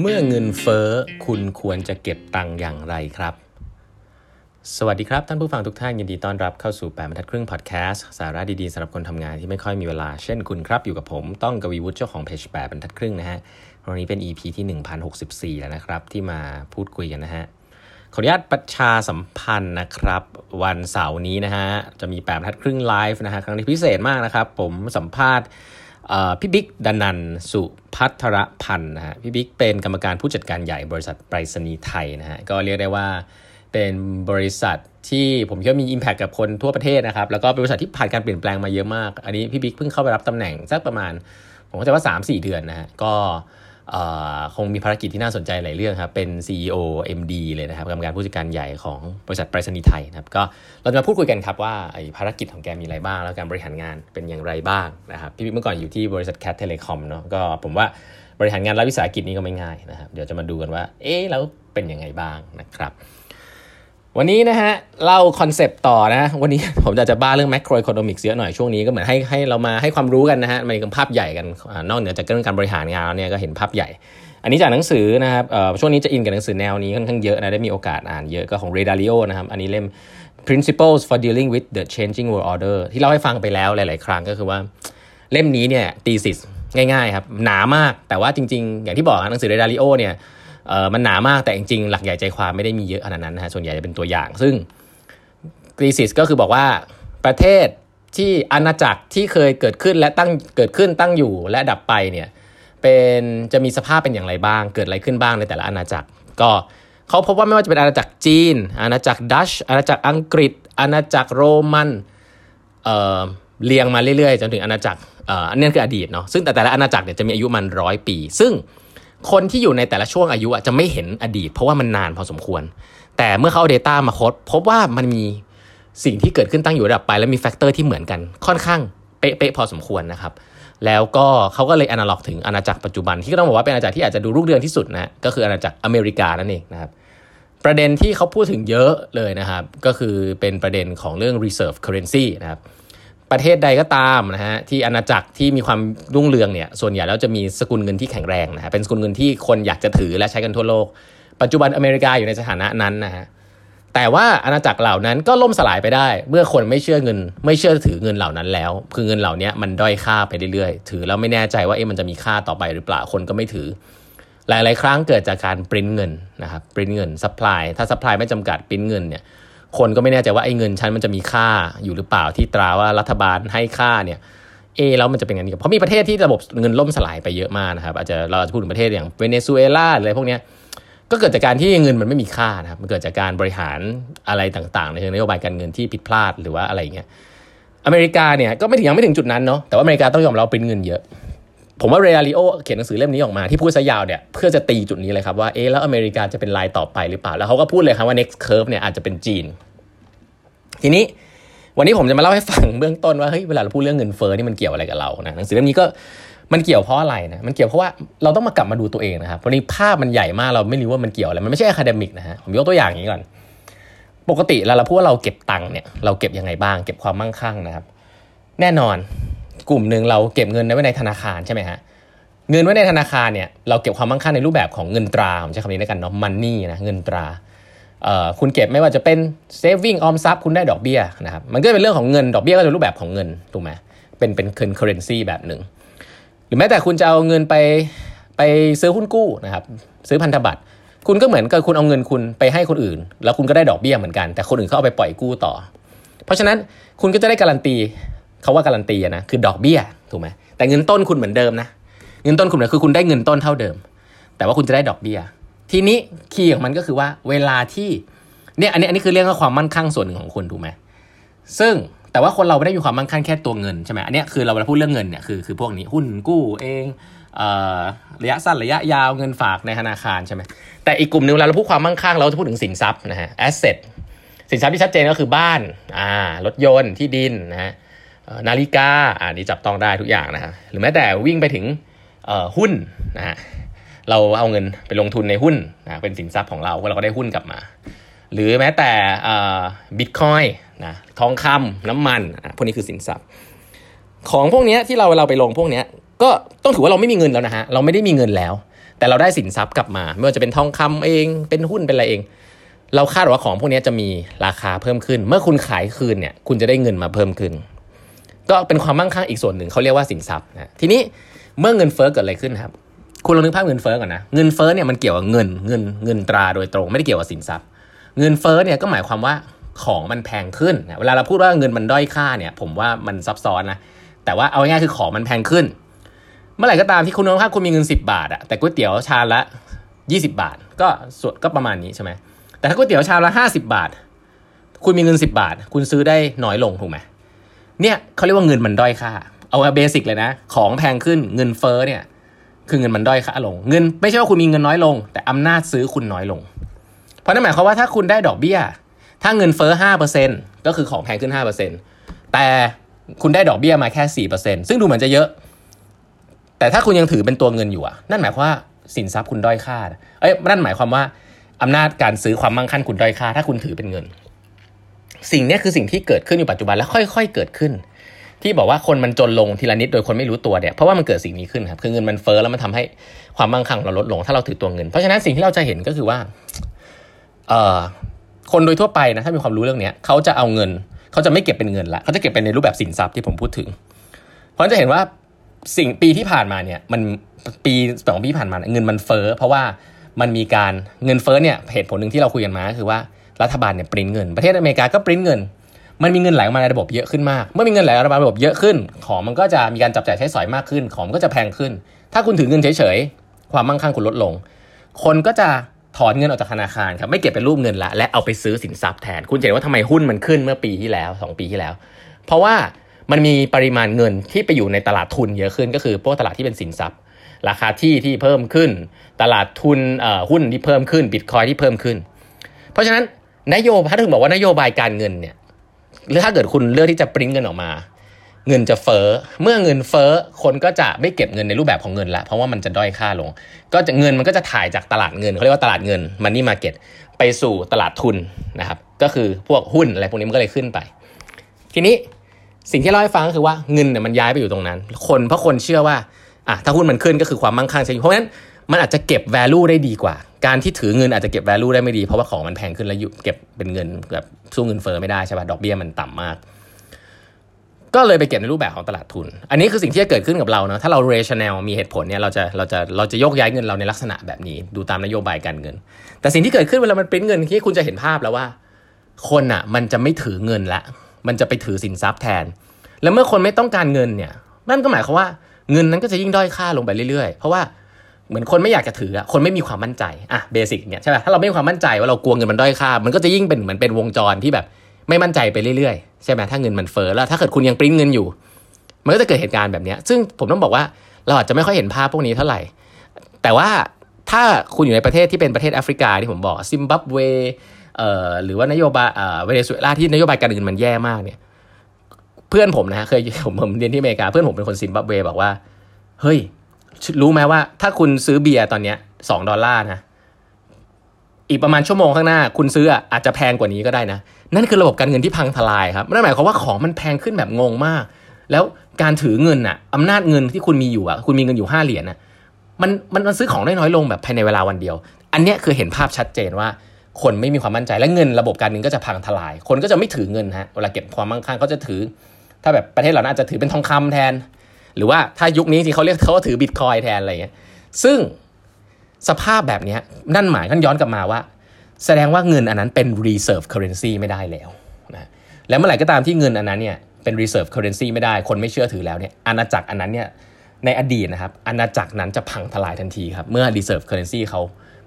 เมื่อเงินเฟ้อคุณควรจะเก็บตังค์อย่างไรครับ สวัสดีครับ ท่านผู้ฟังทุกท่านยินดีต้อนรับเข้าสู่แปดบรรทัดครึ่งพอดแคสต์สาระดีๆสำหรับคนทำงานที่ไม่ค่อยมีเวลา เช่นคุณครับ อยู่กับผมต้องกวีวุฒิเจ้าของเพจแปดบรรทัดครึ่งนะฮะวันนี้เป็น EP ที่ 1064 แล้วนะครับ ที่มาพูดคุยกันนะฮะขออนุญาตประชาสัมพันธ์นะครับ วันเสาร์นี้นะฮะจะมีแปดบรรทัดครึ่งไลฟ์นะฮะครั้งนี้พิเศษมากนะครับ ผมสัมภาษณ์ พี่บิ๊กดนันสุพัทรพันธ์นะฮะพี่บิ๊กเป็นกรรมการผู้จัดการใหญ่บริษัทไปรษณีย์ไทยนะฮะก็เรียกได้ว่าเป็นบริษัทที่ผมคิดว่ามี Impact กับคนทั่วประเทศนะครับแล้วก็เป็นบริษัทที่ผ่านการเปลี่ยนแปลงมาเยอะมาก อันนี้พี่บิ๊กเพิ่งเข้าไปรับตำแหน่งสักประมาณ ผมเข้าใจว่า 3-4 เดือนนะฮะก็ คงมีภารกิจที่น่าสนใจหลายเรื่องครับ เป็น CEO MD เลยนะครับกรรมการผู้จัดการใหญ่ของบริษัทไปรษณีย์ไทยนะครับ ก็เราจะมาพูดคุยกันครับว่าภารกิจของแกมีอะไรบ้าง แล้วการบริหารงานเป็นอย่างไรบ้างนะครับ พี่เมื่อก่อนอยู่ที่บริษัท CAT Telecom เนาะ ก็ผมว่าบริหารงานรัฐวิสาหกิจนี้ก็ไม่ง่ายนะครับ เดี๋ยวจะมาดูกันว่า เอ๊ะแล้วเป็นยังไงบ้างนะครับ วันนี้นะฮะเล่าคอนเซปต์ต่อนะ วันนี้ผมจะจะบ้าเรื่อง macro economics เยอะหน่อยช่วงนี้ก็เหมือนให้ให้เรามาให้ความรู้กันนะฮะมันเป็นภาพใหญ่กันนอกเหนือจากเรื่องการบริหารงานเนี่ยก็เห็นภาพใหญ่ อันนี้จากหนังสือนะครับช่วงนี้จะอินกับหนังสือแนวนี้ค่อนข้างเยอะนะได้มีโอกาสอ่านเยอะก็ของ Ray Dalio นะครับอันนี้เล่ม Principles for Dealing with the Changing World Order ที่เล่าให้ฟังไปแล้วหลาย ๆ ครั้งก็คือว่าเล่มนี้เนี่ยตีสิสง่าย ๆ ครับ หนามากแต่ว่าจริง ๆ อย่างที่บอกหนังสือ Ray Dalio เนี่ย เออมันหนามากแต่จริงๆหลักใหญ่ใจความไม่ได้มีเยอะขนาดนั้นนะฮะส่วนใหญ่จะเป็นตัวอย่าง ซึ่งกรีซิสก็คือบอกว่าประเทศที่อาณาจักรที่เคยเกิดขึ้นและตั้งเกิดขึ้นตั้งอยู่และดับไปเนี่ยเป็นจะมีสภาพเป็นอย่างไรบ้าง เกิดอะไรขึ้นบ้างในแต่ละอาณาจักร ก็เขาพบว่าไม่ว่าจะเป็นอาณาจักรจีน อาณาจักรดัชอาณาจักรอังกฤษ อาณาจักรโรมันเอ่อเรียงมาเรื่อยๆ จนถึงอาณาจักรเอ่ออันนี้คืออดีตเนาะซึ่งแต่แต่ละอาณาจักรเนี่ยจะมีอายุมันร้อยปี ซึ่ง คนที่อยู่ในแต่ละช่วงอายุจะไม่เห็นอดีต เพราะว่ามันนานพอสมควร แต่เมื่อเขาเอา Data มาคดพบว่ามันมีสิ่งที่เกิดขึ้นตั้งอยู่ระดับไป แล้วมี factor ที่เหมือนกันค่อนข้างเป๊ะๆพอสมควรนะครับแล้วก็เขาก็เลยอนาล็อกถึงอาณาจักรปัจจุบันที่ก็ต้องบอกว่าเป็นอาณาจักรที่อาจจะดูรุ่งเรืองที่สุดนะก็คืออาณาจักรอเมริกานั่นเองนะครับประเด็นที่เขาพูดถึงเยอะเลยนะครับ ก็คือเป็นประเด็นของเรื่อง reserve currency นะครับ ประเทศใดก็ตามนะฮะที่อาณาจักรที่มีความรุ่งเรืองเนี่ยส่วนใหญ่แล้วจะมีสกุลเงินที่แข็งแรงนะฮะเป็นสกุลเงินที่คนอยากจะถือและใช้กันทั่วโลก ปัจจุบันอเมริกาอยู่ในสถานะนั้นนะฮะแต่ว่าอาณาจักรเหล่านั้นก็ล่มสลายไปได้ เมื่อคนไม่เชื่อเงิน ไม่เชื่อถือเงินเหล่านั้นแล้ว คือเงินเหล่านี้มันด้อยค่าไปเรื่อยๆ ถือแล้วไม่แน่ใจว่าเอ๊ะมันจะมีค่าต่อไปหรือเปล่าคนก็ไม่ถือ หลาย ๆ ครั้งเกิดจากการปริ้นเงินนะครับปริ้นเงิน supply ถ้า supply ไม่จำกัดปริ้นเงินเนี่ย คนก็ไม่แน่ใจว่าไอ้เงินชั้นมันจะมีค่าอยู่หรือเปล่าที่ตราว่ารัฐบาลให้ค่าเนี่ยเอแล้วมันจะเป็นอย่างนี้เพราะมีประเทศที่ระบบเงินล่มสลายไปเยอะมากนะครับอาจจะเราจะพูดถึงประเทศอย่างเวเนซุเอลาอะไรพวกนี้ก็เกิดจากการที่เงินมันไม่มีค่านะครับมันเกิดจากการบริหารอะไรต่างๆ ในเชิงนโยบายการเงินที่ผิดพลาดหรือว่าอะไรเงี้ยอเมริกาเนี่ยก็ไม่ถึงยังไม่ถึงจุดนั้นเนาะแต่ว่าอเมริกาต้องยอมรับเป็นเงินเยอะ ผมว่าเรอัลิโอเขียนหนังสือเล่มนี้ออกมาที่พูดซะยาวเนี่ยเพื่อจะตีจุดนี้เลยครับว่าเอ๊แล้วอเมริกาจะเป็นลายต่อไปหรือเปล่า แล้วเขาก็พูดเลยครับว่า next curve เนี่ยอาจจะเป็นจีน ทีนี้วันนี้ผมจะมาเล่าให้ฟังเบื้องต้นว่าเฮ้ยเวลาเราพูดเรื่องเงินเฟ้อนี่มันเกี่ยวอะไรกับเรานะหนังสือเล่มนี้ก็มันเกี่ยวเพราะอะไรนะมันเกี่ยวเพราะว่าเราต้องมากลับมาดูตัวเองนะครับวันนี้ภาพมันใหญ่มากเราไม่รู้ว่ามันเกี่ยวอะไรมันไม่ใช่ academic นะฮะผมยกตัวอย่างนี้ก่อน ปกติแล้วเราพูดว่าเราเก็บตังค์เนี่ยเราเก็บยังไงบ้าง เก็บความมั่งคั่งนะครับ แน่นอน กลุ่มหนึ่งเราเก็บเงินไว้ในธนาคารใช่ไหมฮะเงินไว้ในธนาคารเนี่ยเราเก็บความมั่งคั่งในรูปแบบของเงินตราผมใช้คำนี้แล้วกันเนาะ money นะเงินตราคุณเก็บไม่ว่าจะเป็น saving ออมทรัพย์คุณได้ดอกเบี้ยนะครับมันก็เป็นเรื่องของเงินดอกเบี้ยก็เป็นรูปแบบของเงินถูกไหมเป็นเป็น currency แบบหนึ่งหรือแม้แต่คุณจะเอาเงินไปไปซื้อหุ้นกู้นะครับซื้อพันธบัตรคุณก็เหมือนกับคุณเอาเงินคุณไปให้คนอื่น แล้วคุณก็ได้ดอกเบี้ยเหมือนกัน แต่คนอื่นเขาเอาไปปล่อยกู้ต่อ เพราะฉะนั้นคุณก็จะได้การันตี เขาว่าการันตีนะคือดอกเบี้ยถูกไหมแต่เงินต้นคุณเหมือนเดิมนะเงินต้นคุณเนี่ยคือคุณได้เงินต้นเท่าเดิม แต่ว่าคุณจะได้ดอกเบี้ยทีนี้คีย์ของมันก็คือว่าเวลาที่เนี่ยอันนี้อันนี้คือเรื่องของความมั่นคงส่วนหนึ่งของคุณถูกไหมซึ่งแต่ว่าคนเราไม่ได้มีความมั่งคั่งแค่ตัวเงินใช่ไหมอันนี้คือเราเวลาพูดเรื่องเงินเนี่ยคือคือพวกนี้หุ้นกู้เองเอ่อระยะสั้นระยะยาวเงินฝากในธนาคารใช่ไหมแต่อีกกลุ่มหนึ่งเวลาเราพูดความมั่งคั่งเราจะพูดถึงสินทรัพย์นะฮะ asset สินทรัพย์ที่ชัดเจนก็คือบ้านอ่ารถยนต์ที่ดินนะฮะ นาฬิกาอ่านี่จับต้องได้ทุกอย่างนะฮะหรือแม้แต่วิ่งไปถึงหุ้นนะฮะเราเอาเงินไปลงทุนในหุ้นนะเป็นสินทรัพย์ของเราเราก็ได้หุ้นกลับมา หรือแม้แต่บิตคอยนะทองคำน้ำมันพวกนี้คือสินทรัพย์ ของพวกนี้ที่เราเราไปลงพวกนี้ก็ต้องถือว่าเราไม่มีเงินแล้วนะฮะเราไม่ได้มีเงินแล้ว แต่เราได้สินทรัพย์กลับมา ไม่ว่าจะเป็นทองคำเองเป็นหุ้นเป็นอะไรเอง เราคาดว่าของพวกนี้จะมีราคาเพิ่มขึ้น เมื่อคุณขายคืนเนี่ยคุณจะได้เงินมาเพิ่มขึ้น ก็เป็นความมั่งคั่งอีกส่วนหนึ่งเขาเรียกว่าสินทรัพย์นะทีนี้เมื่อเงินเฟ้อเกิดอะไรขึ้นครับ คุณลองนึกภาพเงินเฟ้อก่อนนะเงินเฟ้อเนี่ยมันเกี่ยวกับเงินเงินเงินตราโดยตรงไม่ได้เกี่ยวกับสินทรัพย์ เงินเฟ้อเนี่ยก็หมายความว่าของมันแพงขึ้นเวลาเราพูดว่าเงินมันด้อยค่าเนี่ย ผมว่ามันซับซ้อนนะแต่ว่าเอาง่ายๆคือของมันแพงขึ้น เมื่อไหร่ก็ตามที่คุณนึกว่าคุณมีเงิน 10 บาทอะแต่ก๋วยเตี๋ยวชามละ 20 บาท ก็ส่วนก็ประมาณนี้ใช่ไหมแต่ถ้าก๋วยเตี๋ยวชามละ 50 บาท คุณมีเงิน 10 บาท คุณซื้อได้น้อยลงถูกไหม เนี่ยเขาเรียกว่าเงินมันด้อยค่า เอาเบสิกเลยนะ ของแพงขึ้นเงินเฟ้อเนี่ย คือเงินมันด้อยค่าลง เงินไม่ใช่ว่าคุณมีเงินน้อยลง แต่อำนาจซื้อคุณน้อยลง เพราะนั่นหมายความว่าถ้าคุณได้ดอกเบี้ย ถ้าเงินเฟ้อห้าเปอร์เซ็นก็คือของแพงขึ้นห้าเปอร์เซ็นแต่คุณได้ดอกเบี้ยมาแค่สี่เปอร์เซ็นซึ่งดูเหมือนจะเยอะ แต่ถ้าคุณยังถือเป็นตัวเงินอยู่อะนั่นหมายความว่าสินทรัพย์คุณด้อยค่า เอ้ยนั่นหมายความว่าอำนาจการซื้อความมั่งคั่งคุณด้อยค่า ถ้าคุณถือเป็นเงิน สิ่งนี้คือสิ่งที่เกิดขึ้นอยู่ปัจจุบันและค่อยๆเกิดขึ้น ที่บอกว่าคนมันจนลงทีละนิดโดยคนไม่รู้ตัวเนี่ยเพราะว่ามันเกิดสิ่งนี้ขึ้นครับคือเงินมันเฟ้อแล้วมันทำให้ความมั่งคั่งเราลดลง ถ้าเราถือตัวเงิน เพราะฉะนั้นสิ่งที่เราจะเห็นก็คือว่าเอ่อคนโดยทั่วไปนะถ้ามีความรู้เรื่องนี้เขาจะเอาเงินเขาจะไม่เก็บเป็นเงินละเขาจะเก็บเป็นในรูปแบบสินทรัพย์ที่ผมพูดถึง เพราะจะเห็นว่าสิ่งปีที่ผ่านมาเนี่ยมันปีสองปีผ่านมาเงินมันเฟ้อเพราะว่ามันมีการเงินเฟ้อเนี่ยเหตุผลหนึ่งที่เราคุยกันมาคือว่า รัฐบาลเนี่ยปริ้นเงิน ประเทศอเมริกาก็ปริ้นเงิน มันมีเงินไหลมาในระบบเยอะขึ้นมาก เมื่อมีเงินไหลมาในระบบเยอะขึ้น ของมันก็จะมีการจับจ่ายใช้สอยมากขึ้น ของก็จะแพงขึ้น ถ้าคุณถือเงินเฉยๆ ความมั่งคั่งคุณลดลง คนก็จะถอนเงินออกจากธนาคารครับไม่เก็บเป็นรูปเงินละและเอาไปซื้อสินทรัพย์แทน คุณเห็นว่าทำไมหุ้นมันขึ้นเมื่อปีที่แล้ว 2 ปีที่แล้ว เพราะว่ามันมีปริมาณเงินที่ไปอยู่ในตลาดทุนเยอะขึ้นก็คือพวกตลาดที่เป็นสินทรัพย์ ราคาที่ที่เพิ่มขึ้น ตลาดทุนหุ้นที่เพิ่มขึ้นบิตคอยที่เพิ่มขึ้น เพราะฉะนั้น นโยบายถ้าถึงบอกว่านโยบายการเงินเนี่ยหรือถ้าเกิดคุณเลือกที่จะปริ้นเงินออกมา เงินจะเฟ้อเมื่อเงินเฟ้อคนก็จะไม่เก็บเงินในรูปแบบของเงินละเพราะว่ามันจะด้อยค่าลง ก็จะเงินมันก็จะถ่ายจากตลาดเงินเขาเรียกว่าตลาดเงินมันนี่มาเก็ตไปสู่ตลาดทุนนะครับ ก็คือพวกหุ้นอะไรพวกนี้มันก็เลยขึ้นไป ทีนี้สิ่งที่เล่าให้ฟังก็คือว่าเงินเนี่ยมันย้ายไปอยู่ตรงนั้น คนเพราะคนเชื่อว่าอะถ้าหุ้นมันขึ้นก็คือความมั่งคั่งใช่ไหมเพราะฉะนั้นมันอาจจะเก็บ value ได้ดีกว่า การที่ถือเงินอาจจะเก็บ value ได้ไม่ดี เพราะว่าของมันแพงขึ้นแล้วเก็บเป็นเงินแบบสู้เงินเฟ้อไม่ได้ใช่ป่ะดอกเบี้ยมันต่ำมาก ก็เลยไปเก็บในรูปแบบของตลาดทุน อันนี้คือสิ่งที่จะเกิดขึ้นกับเราเนาะถ้าเรา rational มีเหตุผลเนี่ยเราจะเราจะเราจะยกย้ายเงินเราในลักษณะแบบนี้ ดูตามนโยบายการเงิน แต่สิ่งที่เกิดขึ้นเวลามันเปริ้นเงินที่คุณจะเห็นภาพแล้วว่า คนอะมันจะไม่ถือเงินละ มันจะไปถือสินทรัพย์แทน แล้วเมื่อคนไม่ต้องการเงินเนี่ยนั่นก็หมายความว่าเงินนั้นก็จะยิ่งด้อยค่าลงไปเรื่อยๆ เพราะว่า เหมือนคนไม่อยากจะถืออะคนไม่มีความมั่นใจอะ basic เนี่ยใช่ป่ะถ้าเราไม่มีความมั่นใจว่าเรากลัวเงินมันด้อยค่า มันก็จะยิ่งเป็นเหมือนเป็นวงจรที่แบบไม่มั่นใจไปเรื่อยๆใช่ไหมถ้าเงินมันเฟ้อแล้วถ้าเกิดคุณยังปริ้นเงินอยู่ มันก็จะเกิดเหตุการณ์แบบนี้ซึ่งผมต้องบอกว่าเราอาจจะไม่ค่อยเห็นภาพพวกนี้เท่าไหร่ แต่ว่าถ้าคุณอยู่ในประเทศที่เป็นประเทศแอฟริกาที่ผมบอกซิมบับเวเอ่อหรือว่านโยบายเอ่อเวเนซุเอลาที่นโยบายการเงินมันแย่มากเนี่ยเพื่อนผมนะเคยผมผมเรียนที่อเมริกาเพื่อนผมเป็นคนซิมบับเวบอกว่าเฮ้ย รู้ไหมว่าถ้าคุณซื้อเบียร์ตอนเนี้ยสองดอลลาร์นะอีกประมาณชั่วโมงข้างหน้า คุณซื้ออาจจะแพงกว่านี้ก็ได้นะ นั่นคือระบบการเงินที่พังทลายครับนั่นหมายความว่าของมันแพงขึ้นแบบงงมาก แล้วการถือเงินอะอำนาจเงินที่คุณมีอยู่อะคุณมีเงินอยู่ห้าเหรียญอะมันมันมันซื้อของได้น้อยลงแบบภายในเวลาวันเดียว อันเนี้ยคือเห็นภาพชัดเจนว่า คนไม่มีความมั่นใจและเงินระบบการเงินก็จะพังทลาย คนก็จะไม่ถือเงินฮะเวลาเก็บความมั่งคั่งก็จะถือ ถ้าแบบประเทศเราน่าจะถือเป็นทองคำแทน หรือว่าถ้ายุคนี้ที่เขาเรียกเขาถือบิตคอยแทนอะไรเงี้ยซึ่งสภาพแบบนี้นั่นหมายกันย้อนกลับมาว่า แสดงว่าเงินอันนั้นเป็น reserve currency ไม่ได้แล้วนะแล้วเมื่อไหร่ก็ตามที่เงินอันนั้นเนี่ยเป็น reserve currency ไม่ได้คนไม่เชื่อถือแล้วเนี่ยอาณาจักรอันนั้นเนี่ยในอดีตนะครับอาณาจักรนั้นจะพังทลายทันทีครับเมื่อ reserve currency เขา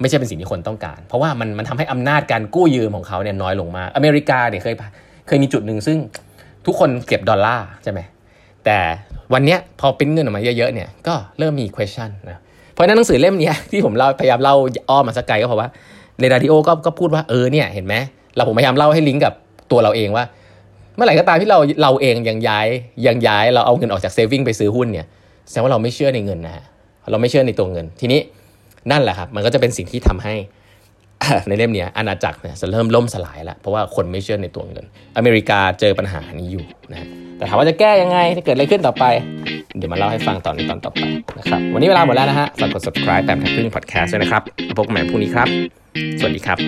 ไม่ใช่เป็นสิ่งที่คนต้องการ เพราะว่ามันมันทำให้อำนาจการกู้ยืมของเขาเนี่ยน้อยลงมา อเมริกาเนี่ยเคยเคยมีจุดหนึ่งซึ่งทุกคนเก็บดอลลาร์ใช่ไหม แต่วันนี้พอปิ้นเงินออกมาเยอะๆเนี่ยก็เริ่มมี question นะเพราะนั้นหนังสือเล่มนี้ที่ผมเล่าพยายามเล่าอ้อมมาสักไกลก็เพราะว่าในดาริโอก็ก็พูดว่าเออเนี่ยเห็นไหมเราผมพยายามเล่าให้ลิงก์กับตัวเราเองว่า เมื่อไหร่ก็ตามที่เราเราเองยังย้ายยังย้ายเราเอาเงินออกจากเซฟิงไปซื้อหุ้นเนี่ยแสดงว่าเราไม่เชื่อในเงินนะฮะเราไม่เชื่อในตัวเงินทีนี้นั่นแหละครับมันก็จะเป็นสิ่งที่ทำให้ ในเล่มนี้อาณาจักรเนี่ยจะเริ่มล่มสลายแล้วเพราะว่าคนไม่เชื่อในตัวเงิน อเมริกาเจอปัญหานี้อยู่นะแต่ถามว่าจะแก้ยังไงจะเกิดอะไรขึ้นต่อไป เดี๋ยวมาเล่าให้ฟังตอนนี้ตอนต่อไปนะครับวันนี้เวลาหมดแล้วนะฮะฝากกด subscribe แปมทักพึ่งอดแคสต์ด้วยนะครับพบกันใหม่พรุ่งนี้ครับ สวัสดีครับ